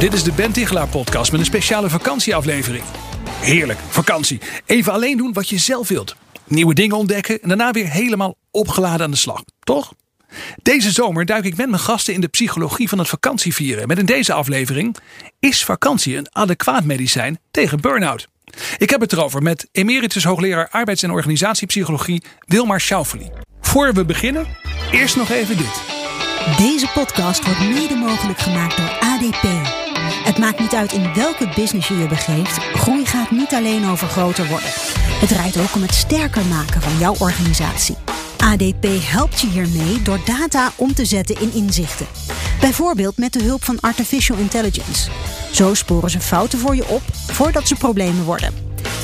Dit is de Ben Tichelaar podcast met een speciale vakantieaflevering. Heerlijk, vakantie. Even alleen doen wat je zelf wilt. Nieuwe dingen ontdekken en daarna weer helemaal opgeladen aan de slag. Toch? Deze zomer duik ik met mijn gasten in de psychologie van het vakantievieren. Met in deze aflevering: Is vakantie een adequaat medicijn tegen burn-out? Ik heb het erover met emeritus hoogleraar arbeids- en organisatiepsychologie Wilmar Schauffeli. Voor we beginnen, eerst nog even dit. Deze podcast wordt mede mogelijk gemaakt door ADP. Het maakt niet uit in welke business je je begeeft. Groei gaat niet alleen over groter worden. Het draait ook om het sterker maken van jouw organisatie. ADP helpt je hiermee door data om te zetten in inzichten. Bijvoorbeeld met de hulp van artificial intelligence. Zo sporen ze fouten voor je op voordat ze problemen worden.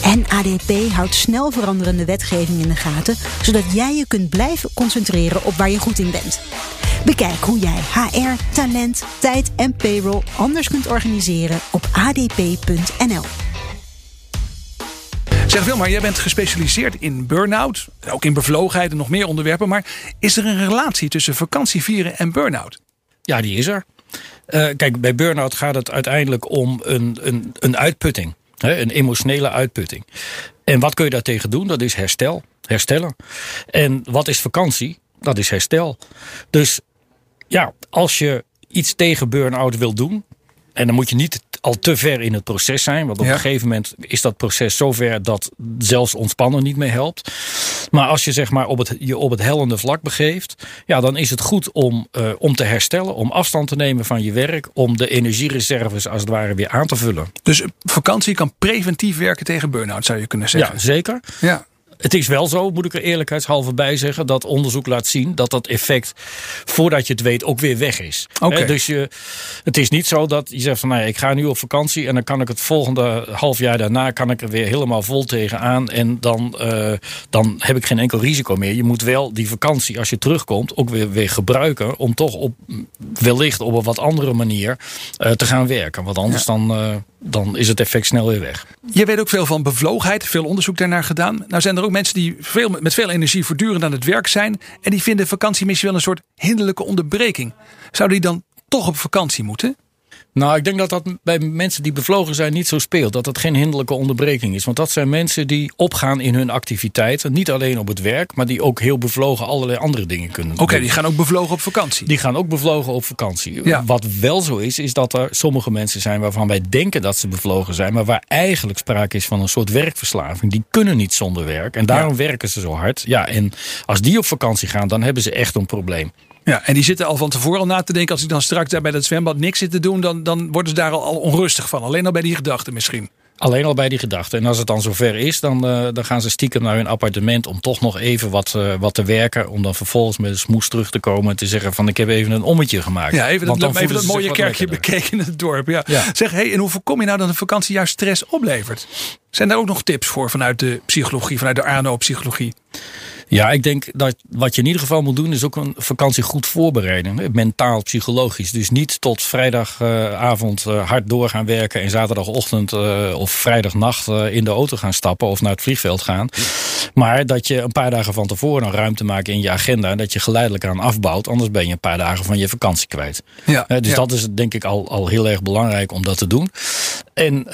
En ADP houdt snel veranderende wetgeving in de gaten, zodat jij je kunt blijven concentreren op waar je goed in bent. Bekijk hoe jij HR, talent, tijd en payroll anders kunt organiseren op adp.nl. Zeg Wilmar, jij bent gespecialiseerd in burn-out, ook in bevlogenheid en nog meer onderwerpen. Maar is er een relatie tussen vakantievieren en burn-out? Ja, die is er. Uh, kijk, bij burn-out gaat het uiteindelijk om een, een, een uitputting. Hè, een emotionele uitputting. En wat kun je daartegen doen? Dat is herstel. Herstellen. En wat is vakantie? Dat is herstel. Dus ja, als je iets tegen burn-out wil doen. En dan moet je niet al te ver in het proces zijn. Want op een gegeven moment is dat proces zover dat zelfs ontspannen niet meer helpt. Maar als je zeg maar op het, je op het hellende vlak begeeft, ja, dan is het goed om, uh, om te herstellen, om afstand te nemen van je werk, om de energiereserves als het ware weer aan te vullen. Dus vakantie kan preventief werken tegen burn-out, zou je kunnen zeggen. Ja, zeker. Ja. Het is wel zo, moet ik er eerlijkheidshalve bij zeggen, dat onderzoek laat zien dat dat effect, voordat je het weet, ook weer weg is. Okay. dus je, het is niet zo dat je zegt van nou ja, ik ga nu op vakantie en dan kan ik het volgende half jaar daarna kan ik er weer helemaal vol tegenaan en dan, uh, dan heb ik geen enkel risico meer. Je moet wel die vakantie, als je terugkomt, ook weer, weer gebruiken om toch op wellicht op een wat andere manier uh, te gaan werken. Want anders ja. dan. Uh, dan is het effect snel weer weg. Je weet ook veel van bevlogenheid, veel onderzoek daarnaar gedaan. Nou zijn er ook mensen die veel, met veel energie voortdurend aan het werk zijn. En die vinden vakantie misschien wel een soort hinderlijke onderbreking. Zouden die dan toch op vakantie moeten? Nou, ik denk dat dat bij mensen die bevlogen zijn niet zo speelt. Dat dat geen hinderlijke onderbreking is. Want dat zijn mensen die opgaan in hun activiteiten. Niet alleen op het werk, maar die ook heel bevlogen allerlei andere dingen kunnen doen. Oké, die gaan ook bevlogen op vakantie. Die gaan ook bevlogen op vakantie. Ja. Wat wel zo is, is dat er sommige mensen zijn waarvan wij denken dat ze bevlogen zijn. Maar waar eigenlijk sprake is van een soort werkverslaving. Die kunnen niet zonder werk. En daarom ja. werken ze zo hard. Ja, en als die op vakantie gaan, dan hebben ze echt een probleem. Ja, en die zitten al van tevoren al na te denken. Als ik dan straks daar bij dat zwembad niks zit te doen, dan, dan worden ze daar al, al onrustig van. Alleen al bij die gedachten misschien. Alleen al bij die gedachten. En als het dan zover is, dan, uh, dan gaan ze stiekem naar hun appartement om toch nog even wat, uh, wat te werken. Om dan vervolgens met een smoes terug te komen en te zeggen van ik heb even een ommetje gemaakt. Ja, even Want dat, even dat mooie kerkje bekeken in het dorp. Ja. ja. Zeg, hey, en hoe voorkom je nou dat een vakantie juist stress oplevert? Zijn daar ook nog tips voor vanuit de psychologie, vanuit de ANO-psychologie? Ja, ik denk dat wat je in ieder geval moet doen is ook een vakantie goed voorbereiden. Mentaal, psychologisch. Dus niet tot vrijdagavond uh, hard door gaan werken en zaterdagochtend uh, of vrijdagnacht uh, in de auto gaan stappen of naar het vliegveld gaan. Maar dat je een paar dagen van tevoren ruimte maakt in je agenda en dat je geleidelijk aan afbouwt. Anders ben je een paar dagen van je vakantie kwijt. Ja, dus ja. dat is denk ik al, al heel erg belangrijk om dat te doen. En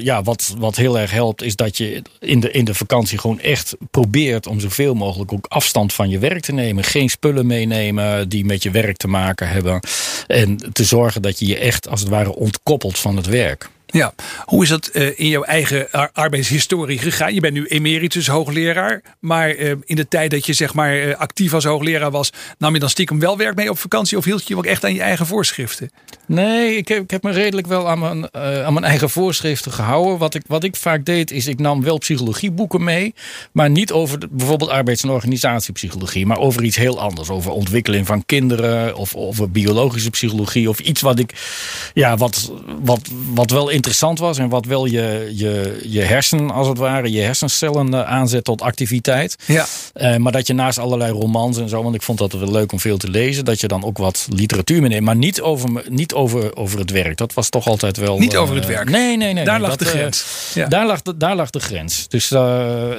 ja, wat, wat heel erg helpt is dat je in de, in de vakantie gewoon echt probeert om zoveel mogelijk ook afstand van je werk te nemen. Geen spullen meenemen die met je werk te maken hebben. En te zorgen dat je je echt als het ware ontkoppelt van het werk. Ja, hoe is dat uh, in jouw eigen ar arbeidshistorie gegaan? Je bent nu emeritus hoogleraar, maar uh, in de tijd dat je zeg maar uh, actief als hoogleraar was, nam je dan stiekem wel werk mee op vakantie of hield je ook echt aan je eigen voorschriften? Nee, ik heb, ik heb me redelijk wel aan mijn, aan mijn eigen voorschriften gehouden. Wat ik, wat ik vaak deed, is ik nam wel psychologieboeken mee, maar niet over bijvoorbeeld arbeids- en organisatiepsychologie, maar over iets heel anders. Over ontwikkeling van kinderen of over biologische psychologie of iets wat ik, ja, wat, wat, wat wel interessant was en wat wel je, je, je hersen, als het ware, je hersencellen uh, aanzet tot activiteit. Ja. Uh, maar dat je naast allerlei romans en zo, want ik vond dat wel leuk om veel te lezen, dat je dan ook wat literatuur meeneemt, maar niet over, niet over, over het werk. Dat was toch altijd wel. Niet over het werk. Nee, nee, nee. Daar nee, lag dat, de grens. Ja. Daar, lag de, daar lag de grens. Dus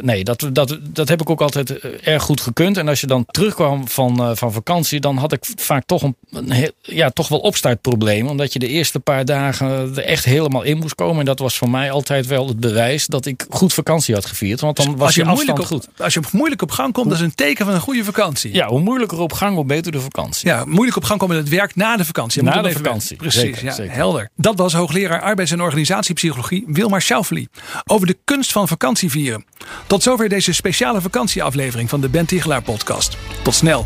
nee, dat, dat, dat heb ik ook altijd erg goed gekund. En als je dan terugkwam van, van vakantie, dan had ik vaak toch een, een ja, toch wel opstartprobleem, omdat je de eerste paar dagen er echt helemaal in moest komen. En dat was voor mij altijd wel het bewijs dat ik goed vakantie had gevierd. Want dan dus was je, je afstand op, goed. Als je moeilijk op gang komt, dat is een teken van een goede vakantie. Ja, hoe moeilijker op gang, hoe beter de vakantie. Ja, moeilijk op gang komen het werk na de vakantie. Na de vakantie. Precies, zeker, ja, zeker. helder. Dat was hoogleraar arbeids- en organisatiepsychologie Wilmar Schauffele over de kunst van vakantie vieren. Tot zover deze speciale vakantieaflevering van de Ben Tichelaar podcast. Tot snel.